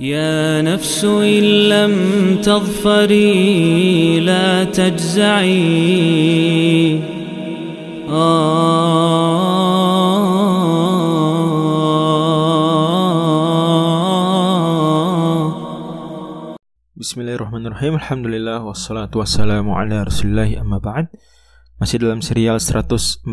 يا نفس إن لم تظفري لا تجزعي Bismillahirrahmanirrahim Alhamdulillah Wassalatu wassalamu ala rasulillahi amma ba'd Masih dalam serial 114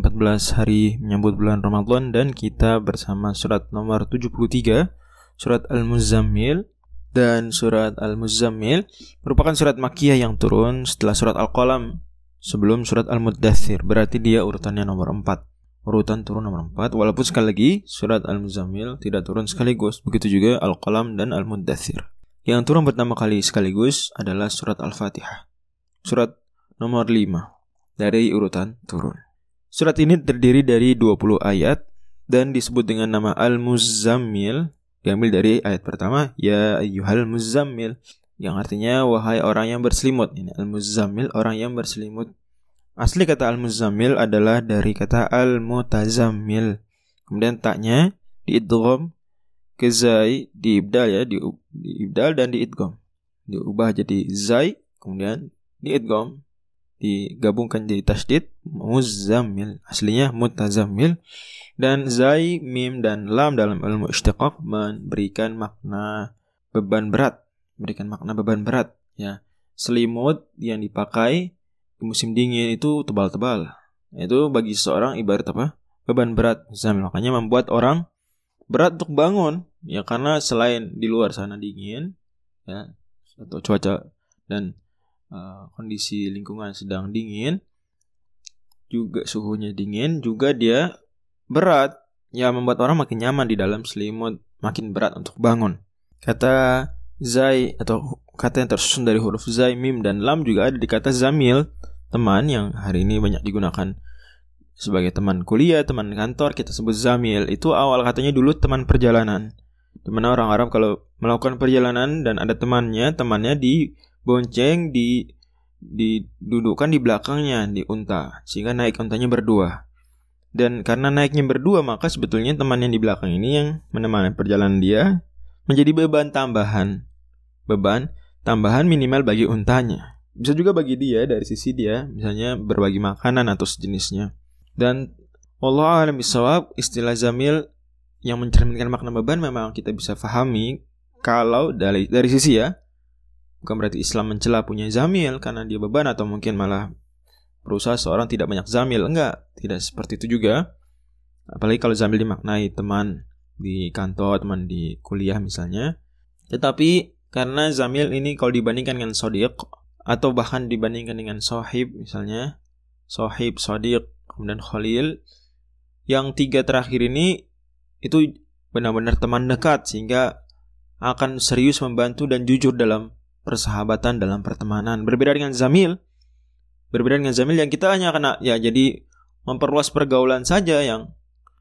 hari menyambut bulan Ramadan Dan kita bersama surat nomor 73 Surat Al-Muzammil Dan surat Al-Muzammil Merupakan surat Makiyah yang turun setelah surat Al-Qalam Sebelum surat Al-Muddathir Berarti dia urutannya nomor 4 Urutan turun nomor 4 Walaupun sekali lagi surat Al-Muzammil tidak turun sekaligus. Begitu juga Al-Qalam dan Al-Muddathir yang turun pertama kali sekaligus adalah surat Al-Fatihah. Surat nomor 5 dari urutan turun. Surat ini terdiri dari 20 ayat dan disebut dengan nama Al-Muzammil diambil dari ayat pertama ya ayyuhal muzammil yang artinya wahai orang yang berselimut. Ini Al-Muzammil orang yang berselimut. Asli kata Al-Muzammil adalah dari kata Al-Mutazammil. Kemudian taknya diidgham ke zai diibdal ya di, diibdal dan diidgham diubah jadi zai kemudian diidgham digabungkan jadi tasdid muzammil aslinya mutazammil dan zai mim dan lam dalam ilmu istiqaq memberikan makna beban berat. Memberikan makna beban berat ya. Selimut yang dipakai di musim dingin itu tebal-tebal. Itu bagi seorang ibarat apa? Beban berat makanya membuat orang berat untuk bangun ya. Karena selain di luar sana dingin ya atau cuaca dan uh, kondisi lingkungan sedang dingin juga suhunya dingin juga dia berat ya membuat orang makin nyaman di dalam selimut makin berat untuk bangun kata zai atau kata yang tersusun dari huruf zai mim dan lam juga ada di kata zamil teman yang hari ini banyak digunakan sebagai teman kuliah, teman kantor, kita sebut zamil. Itu awal katanya dulu teman perjalanan. Di mana orang Arab kalau melakukan perjalanan dan ada temannya, temannya dibonceng, di didudukkan di belakangnya di unta sehingga naik untanya berdua. Dan karena naiknya berdua maka sebetulnya teman yang di belakang ini yang menemani perjalanan dia menjadi beban tambahan. Beban tambahan minimal bagi untanya. Bisa juga bagi dia dari sisi dia misalnya berbagi makanan atau sejenisnya. Dan Allah alam bisawab istilah zamil yang mencerminkan makna beban memang kita bisa pahami kalau dari dari sisi ya bukan berarti Islam mencela punya zamil karena dia beban atau mungkin malah berusaha seorang tidak banyak zamil enggak tidak seperti itu juga apalagi kalau zamil dimaknai teman di kantor teman di kuliah misalnya tetapi karena zamil ini kalau dibandingkan dengan sodiq atau bahkan dibandingkan dengan sohib misalnya sohib sodiq kemudian Khalil. Yang tiga terakhir ini itu benar-benar teman dekat sehingga akan serius membantu dan jujur dalam persahabatan dalam pertemanan. Berbeda dengan Zamil, berbeda dengan Zamil yang kita hanya kena ya jadi memperluas pergaulan saja yang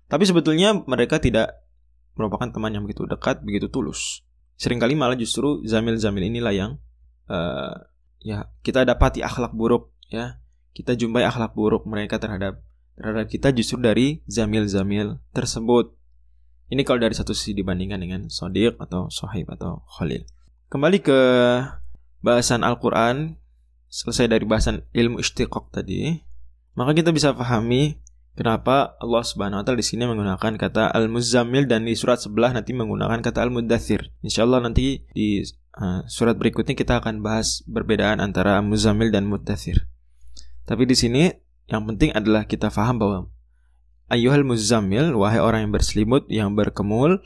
tapi sebetulnya mereka tidak merupakan teman yang begitu dekat, begitu tulus. Seringkali malah justru Zamil-Zamil inilah yang uh, ya kita dapati akhlak buruk ya kita jumpai akhlak buruk mereka terhadap terhadap kita justru dari zamil-zamil tersebut. Ini kalau dari satu sisi dibandingkan dengan sodiq atau sohib atau khalil. Kembali ke bahasan Al-Quran, selesai dari bahasan ilmu istiqok tadi, maka kita bisa pahami kenapa Allah Subhanahu wa taala di sini menggunakan kata al-muzammil dan di surat sebelah nanti menggunakan kata al-muddathir. Insyaallah nanti di uh, surat berikutnya kita akan bahas perbedaan antara muzammil dan muddathir. Tapi di sini yang penting adalah kita faham bahwa ayuhal muzammil, wahai orang yang berselimut, yang berkemul,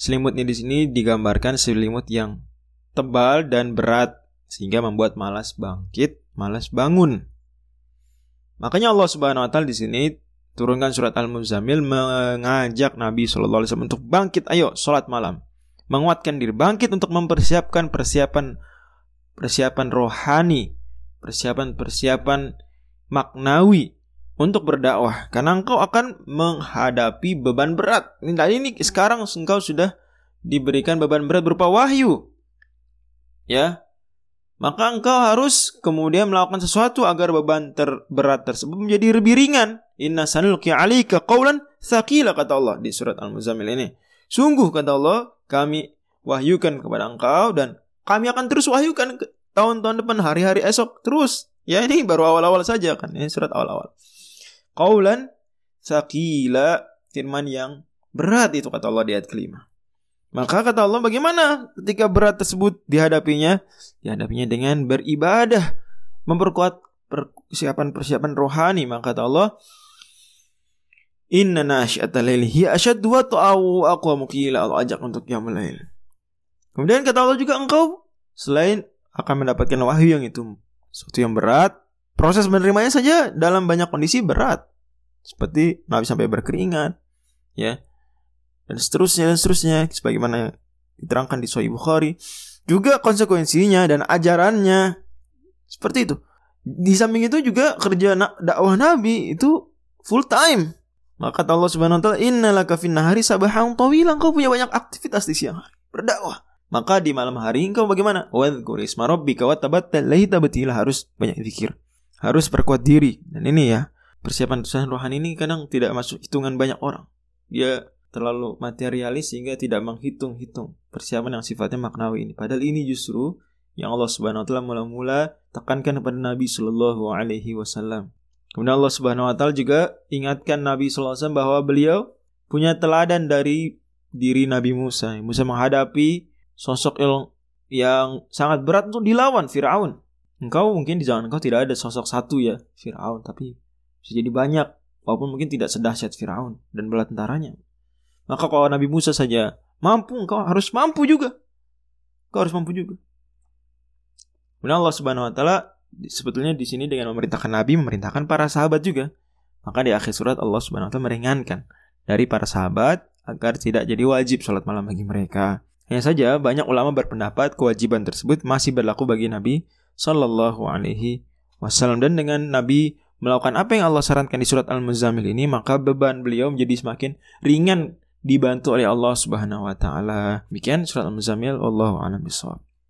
selimutnya di sini digambarkan selimut yang tebal dan berat sehingga membuat malas bangkit, malas bangun. Makanya Allah Subhanahu wa taala di sini turunkan surat Al-Muzammil mengajak Nabi Shallallahu alaihi wasallam untuk bangkit, ayo salat malam. Menguatkan diri, bangkit untuk mempersiapkan persiapan persiapan rohani, persiapan-persiapan maknawi untuk berdakwah karena engkau akan menghadapi beban berat. Ini tadi ini sekarang engkau sudah diberikan beban berat berupa wahyu. Ya. Maka engkau harus kemudian melakukan sesuatu agar beban terberat tersebut menjadi lebih ringan. Inna sanulqi 'alaika qawlan tsaqila kata Allah di surat Al-Muzammil ini. Sungguh kata Allah, kami wahyukan kepada engkau dan kami akan terus wahyukan ke tahun-tahun depan hari-hari esok terus. Ya ini baru awal-awal saja kan. Ini surat awal-awal. Qaulan sakila firman yang berat itu kata Allah di ayat kelima. Maka kata Allah bagaimana ketika berat tersebut dihadapinya? Dihadapinya dengan beribadah, memperkuat persiapan-persiapan rohani. Maka kata Allah, Inna nasyata laili hiya asyaddu wa ta'awu aqwa mukila Allah ajak untuk lail. Kemudian kata Allah juga engkau selain akan mendapatkan wahyu yang itu sesuatu yang berat, proses menerimanya saja dalam banyak kondisi berat. Seperti Nabi sampai berkeringat, ya dan seterusnya dan seterusnya sebagaimana diterangkan di Sahih Bukhari. Juga konsekuensinya dan ajarannya seperti itu. Di samping itu juga kerja dakwah Nabi itu full time. Maka Allah Subhanahu wa taala innalaka nahari sabahan tawilan kau punya banyak aktivitas di siang hari berdakwah. Maka di malam hari engkau bagaimana? Wadhkur isma rabbika wa tabattal lahi tabatila harus banyak zikir. Harus perkuat diri. Dan ini ya persiapan persiapan rohani ini kadang tidak masuk hitungan banyak orang. Dia terlalu materialis sehingga tidak menghitung-hitung persiapan yang sifatnya maknawi ini. Padahal ini justru yang Allah Subhanahu wa taala mula-mula tekankan kepada Nabi Shallallahu alaihi wasallam. Kemudian Allah Subhanahu wa taala juga ingatkan Nabi sallallahu alaihi wasallam bahwa beliau punya teladan dari diri Nabi Musa. Musa menghadapi sosok yang sangat berat untuk dilawan Firaun. Engkau mungkin di zaman engkau tidak ada sosok satu ya Firaun, tapi bisa jadi banyak walaupun mungkin tidak sedahsyat Firaun dan bala tentaranya. Maka kalau Nabi Musa saja mampu, engkau harus mampu juga. Kau harus mampu juga. Kemudian Allah Subhanahu wa taala sebetulnya di sini dengan memerintahkan Nabi memerintahkan para sahabat juga. Maka di akhir surat Allah Subhanahu wa taala meringankan dari para sahabat agar tidak jadi wajib sholat malam bagi mereka. Hanya saja banyak ulama berpendapat kewajiban tersebut masih berlaku bagi Nabi Shallallahu Alaihi Wasallam dan dengan Nabi melakukan apa yang Allah sarankan di surat Al-Muzammil ini maka beban beliau menjadi semakin ringan dibantu oleh Allah Subhanahu wa taala. Demikian surat Al-Muzammil wallahu a'lam bishawab.